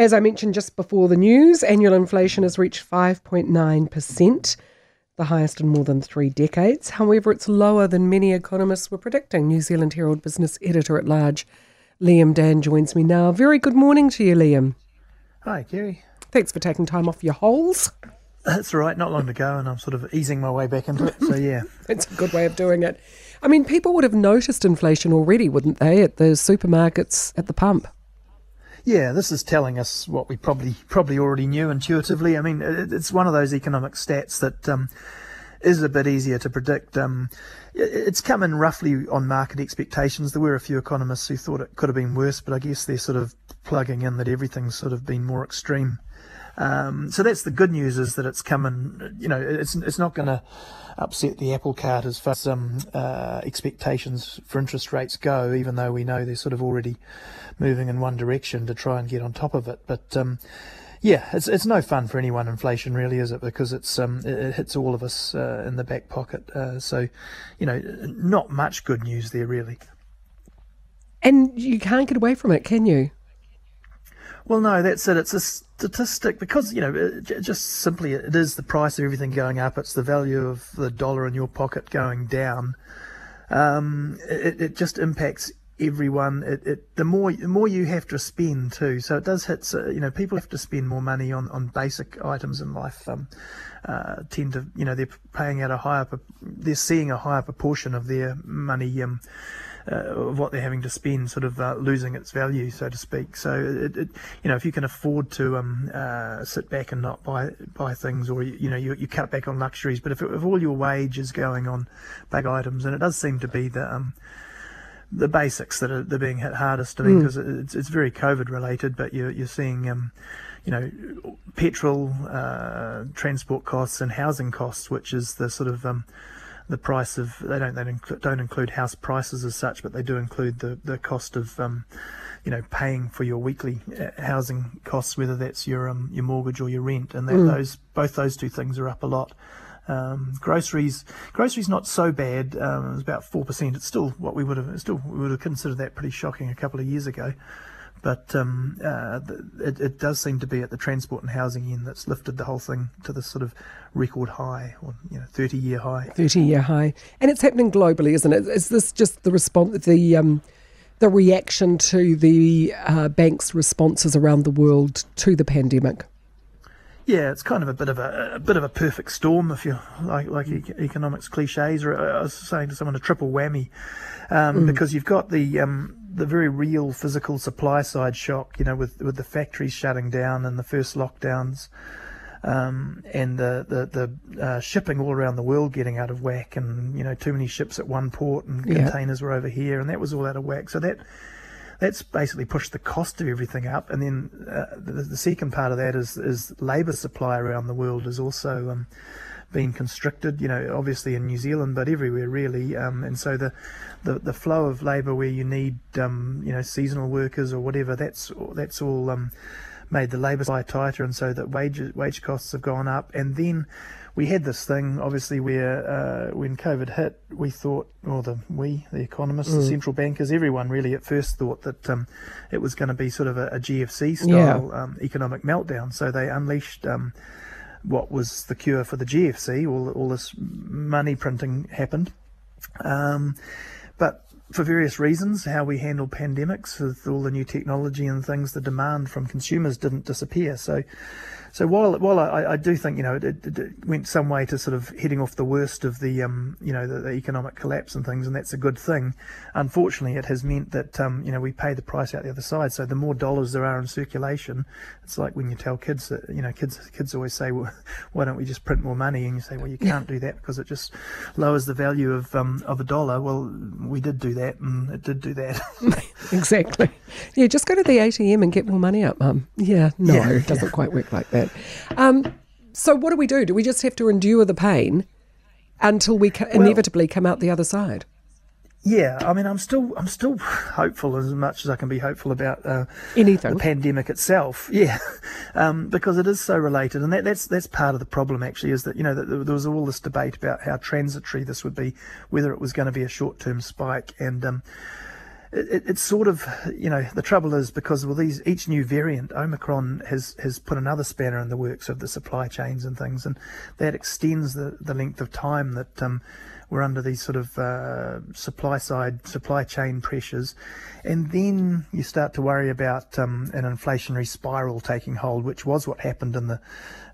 As I mentioned just before the news, annual inflation has reached 5.9%, the highest in more than three decades. However, it's lower than many economists were predicting. New Zealand Herald business editor at large, Liam Dann, joins me now. Very good morning to you, Liam. Hi, Kerry. Thanks for taking time off your holes. That's right, not long to go, and I'm sort of easing my way back into it. So, yeah. It's a good way of doing it. I mean, people would have noticed inflation already, wouldn't they, at the supermarkets at the pump? Yeah, this is telling us what we probably probably already knew intuitively. I mean, it's one of those economic stats that um, is a bit easier to predict. Um, it's come in roughly on market expectations. There were a few economists who thought it could have been worse, but I guess they're sort of plugging in that everything's sort of been more extreme. Um, so that's the good news is that it's coming. You know, it's it's not going to upset the apple cart as far as um, uh, expectations for interest rates go. Even though we know they're sort of already moving in one direction to try and get on top of it, but. Um, yeah, it's it's no fun for anyone. Inflation really is it because it's um it, it hits all of us uh, in the back pocket. Uh, so, you know, not much good news there really. And you can't get away from it, can you? Well, no, that's it. It's a statistic because you know just simply it is the price of everything going up. It's the value of the dollar in your pocket going down. Um, it, it just impacts everyone. It, it the more the more you have to spend too. So it does hit. You know, people have to spend more money on, on basic items in life. Um, uh, tend to you know they're paying out a higher. They're seeing a higher proportion of their money. Um, of what they're having to spend, sort of uh, losing its value, so to speak. So, it, it, you know, if you can afford to um, uh, sit back and not buy buy things, or you, you know, you, you cut back on luxuries, but if, if all your wage is going on big items, and it does seem to be the um, the basics that are they're being hit hardest. I mean, because mm. it's it's very COVID related, but you're you're seeing. Um, you know, petrol, uh, transport costs, and housing costs, which is the sort of um, the price of they don't they don't, don't include house prices as such, but they do include the the cost of um, you know paying for your weekly uh, housing costs, whether that's your um, your mortgage or your rent, and that mm. those both those two things are up a lot. Um, groceries, groceries not so bad. Um, it's about four percent. It's still what we would have still we would have considered that pretty shocking a couple of years ago. But um, uh, it, it, does seem to be at the transport and housing end that's lifted the whole thing to this sort of record high, or you know, thirty-year high. Thirty-year high, and it's happening globally, isn't it? Is this just the response, the um, the reaction to the uh, bank's responses around the world to the pandemic? Yeah, it's kind of a bit of a, a bit of a perfect storm, if you like, like economics cliches. Or I was saying to someone, a triple whammy, um, mm. because you've got the um, the very real physical supply side shock, you know, with with the factories shutting down and the first lockdowns, um, and the the, the uh, shipping all around the world getting out of whack, and you know, too many ships at one port and yeah. containers were over here, and that was all out of whack. So that that's basically pushed the cost of everything up. And then uh, the, the, second part of that is, is labour supply around the world is also um, being constricted. You know, obviously in New Zealand, but everywhere really. Um, and so the, the, the flow of labour where you need um, you know seasonal workers or whatever that's that's all um, made the labour supply tighter, and so that wage wage costs have gone up. And then we had this thing, obviously, where uh, when COVID hit, we thought, or the we, the economists, mm. the central bankers, everyone really at first thought that um, it was going to be sort of a, a GFC style yeah. um, economic meltdown. So they unleashed. Um, what was the cure for the GFC? All, all this money printing happened. Um, but for various reasons, how we handle pandemics with all the new technology and things, the demand from consumers didn't disappear. So so while while I, I do think you know it, it, it, went some way to sort of heading off the worst of the um, you know the, the, economic collapse and things, and that's a good thing. Unfortunately, it has meant that um, you know we pay the price out the other side. So the more dollars there are in circulation, it's like when you tell kids that you know kids kids always say, well, why don't we just print more money? And you say, well, you can't do that because it just lowers the value of um, of a dollar. Well, we did do that, and it did do that. exactly. Yeah, just go to the ATM and get more money out, Mum. Yeah, no, yeah, it doesn't yeah. quite work like that that. Um, so what do we do? Do we just have to endure the pain until we ca- well, inevitably come out the other side? Yeah, I mean, I'm still I'm still hopeful as much as I can be hopeful about uh, anything the pandemic itself. Yeah, um, because it is so related, and that, that's that's part of the problem actually is that you know that there was all this debate about how transitory this would be, whether it was going to be a short term spike, and um, it, it's sort of you know the trouble is because with these each new variant Omicron has has put another spanner in the works of the supply chains and things and that extends the, the length of time that um, we're under these sort of uh, supply side supply chain pressures and then you start to worry about um, an inflationary spiral taking hold which was what happened in the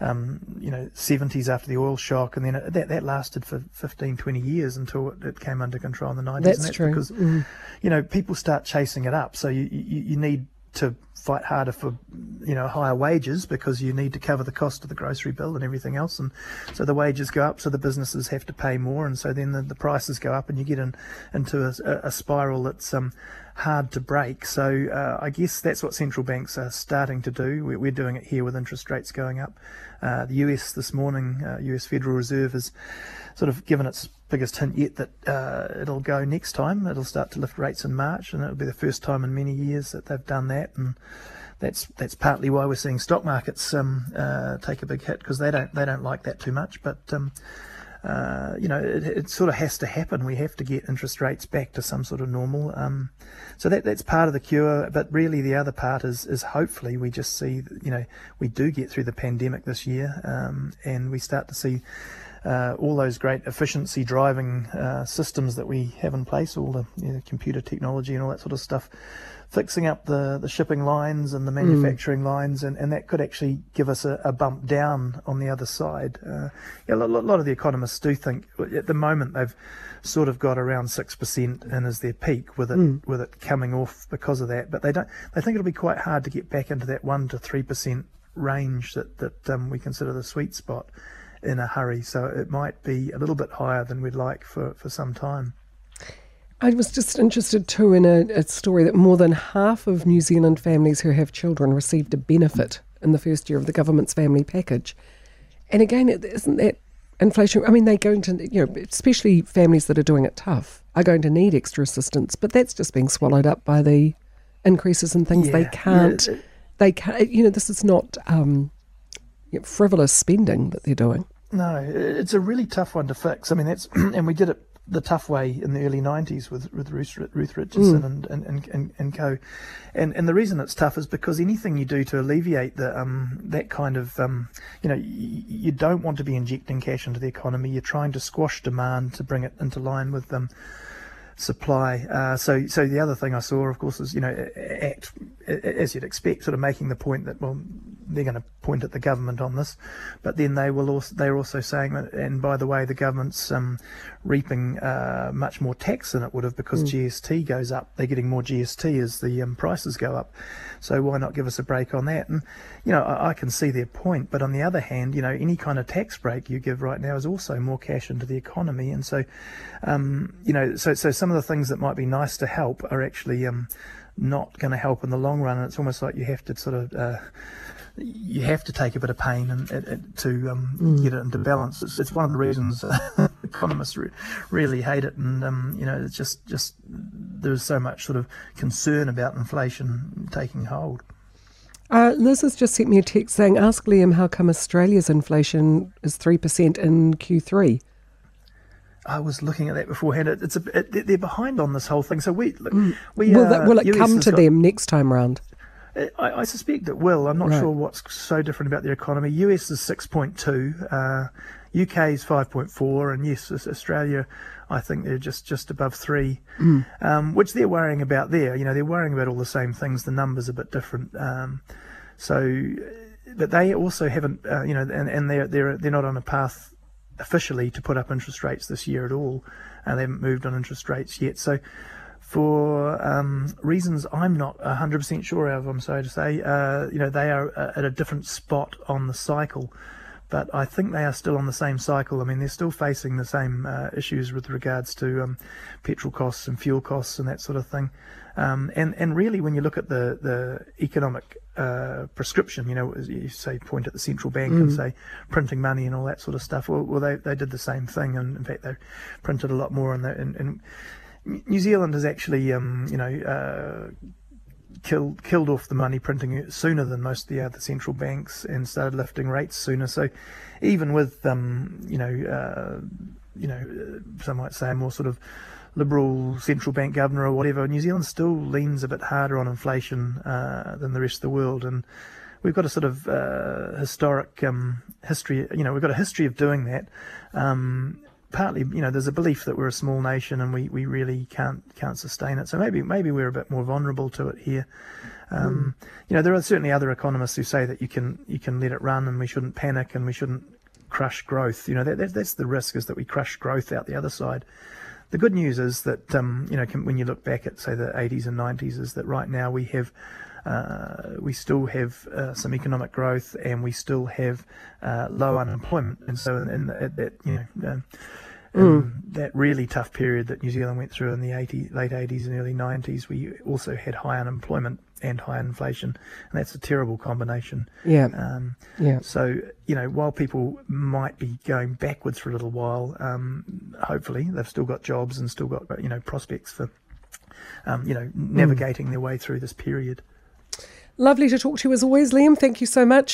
um, you know 70s after the oil shock and then it, that that lasted for 15 20 years until it, it came under control in the 90s that's, and that's true. because mm. you know people start chasing it up so you, you, you need to fight harder for you know higher wages because you need to cover the cost of the grocery bill and everything else. And so the wages go up so the businesses have to pay more. And so then the, the prices go up and you get in, into a, a spiral that's um, hard to break. So uh, I guess that's what central banks are starting to do. We're, we're doing it here with interest rates going up. Uh, the US this morning uh, US Federal Reserve has sort of given its biggest hint yet that uh, it'll go next time. It'll start to lift rates in March, and it'll be the first time in many years that they've done that. And that's that's partly why we're seeing stock markets um, uh, take a big hit because they don't they don't like that too much. But um, uh, you know, it, it, sort of has to happen. We have to get interest rates back to some sort of normal. Um, so that that's part of the cure. But really, the other part is is hopefully we just see, you know, we do get through the pandemic this year, um, and we start to see uh, all those great efficiency driving uh, systems that we have in place, all the you know, computer technology and all that sort of stuff, fixing up the, the shipping lines and the mm. manufacturing mm. lines, and, and that could actually give us a, a bump down on the other side. Uh, yeah, a lot, lot, of the economists do think at the moment they've sort of got around six percent in as their peak with it mm. with it coming off because of that, but they don't. They think it'll be quite hard to get back into that one to three percent range that that um, we consider the sweet spot in a hurry. So it might be a little bit higher than we'd like for, for some time. I was just interested too in a, a, story that more than half of New Zealand families who have children received a benefit in the first year of the government's family package. And again, isn't that inflation? I mean, they're going to, you know, especially families that are doing it tough are going to need extra assistance, but that's just being swallowed up by the increases in things yeah, they can't. Yeah. They can't. You know, this is not um, frivolous spending that they're doing. No, it's a really tough one to fix. I mean, that's and we did it the tough way in the early 90s with, with Ruth, Ruth Richardson mm. and, and, and, and, co. And, and the reason it's tough is because anything you do to alleviate the, um, that kind of, um, you know, you, you don't want to be injecting cash into the economy. You're trying to squash demand to bring it into line with them. Um, supply. Uh, so, so the other thing I saw, of course, is you know, ACT as you'd expect, sort of making the point that well, they're going to point at the government on this, but then they will also they're also saying that, and by the way, the government's um, reaping uh, much more tax than it would have because mm. GST goes up. They're getting more GST as the um, prices go up. So why not give us a break on that? And you know, I, I, can see their point, but on the other hand, you know, any kind of tax break you give right now is also more cash into the economy, and so, um, you know, so so some of the things that might be nice to help are actually um, not going to help in the long run. And it's almost like you have to sort of uh, you have to take a bit of pain and, and to um, mm. get it into balance. It's, it's one of the reasons uh, economists re- really hate it, and um, you know, it's just just there's so much sort of concern about inflation taking hold. Uh, Liz has just sent me a text saying, "Ask Liam how come Australia's inflation is three percent in Q3." I was looking at that beforehand. It, it's a, it, they're behind on this whole thing. So we, mm. we will, that, will it US come to got, them next time round? I, I, suspect it will. I'm not right. sure what's so different about their economy. US is 6.2, uh, UK is 5.4, and yes, Australia, I think they're just, just above three, mm. um, which they're worrying about there. You know, they're worrying about all the same things. The numbers are a bit different. Um, so, but they also haven't, uh, you know, and, and they're, they're, they're not on a path officially to put up interest rates this year at all. and they haven't moved on interest rates yet. So, for um, reasons I'm not 100% sure of, I'm sorry to say, uh, you know, they are uh, at a different spot on the cycle. But I think they are still on the same cycle. I mean, they're still facing the same uh, issues with regards to um, petrol costs and fuel costs and that sort of thing. Um, and and really, when you look at the the economic uh, prescription, you know, as you say point at the central bank mm. and say printing money and all that sort of stuff. Well, well, they they did the same thing, and in fact, they printed a lot more. And, and, and New Zealand has actually, um, you know, uh, killed killed off the money printing sooner than most of the other central banks and started lifting rates sooner. So even with, um, you know, uh, you know, some might say a more sort of liberal central bank governor or whatever, New Zealand still leans a bit harder on inflation uh, than the rest of the world, and we've got a sort of uh, historic um, history. You know, we've got a history of doing that. Um, partly, you know, there's a belief that we're a small nation and we, we really can't can't sustain it. So maybe maybe we're a bit more vulnerable to it here. Um, mm. You know, there are certainly other economists who say that you can you can let it run and we shouldn't panic and we shouldn't crush growth. You know, that, that, that's the risk is that we crush growth out the other side. The good news is that um, you know when you look back at say the 80s and 90s, is that right now we have uh, we still have uh, some economic growth and we still have uh, low unemployment. And so, in, in that you know. Um, mm. that really tough period that New Zealand went through in the 80, late 80s and early 90s, we also had high unemployment and high inflation, and that's a terrible combination. Yeah. Um, yeah. So you know, while people might be going backwards for a little while, um, hopefully they've still got jobs and still got you know prospects for, um, you know, navigating mm. their way through this period. Lovely to talk to you as always, Liam. Thank you so much.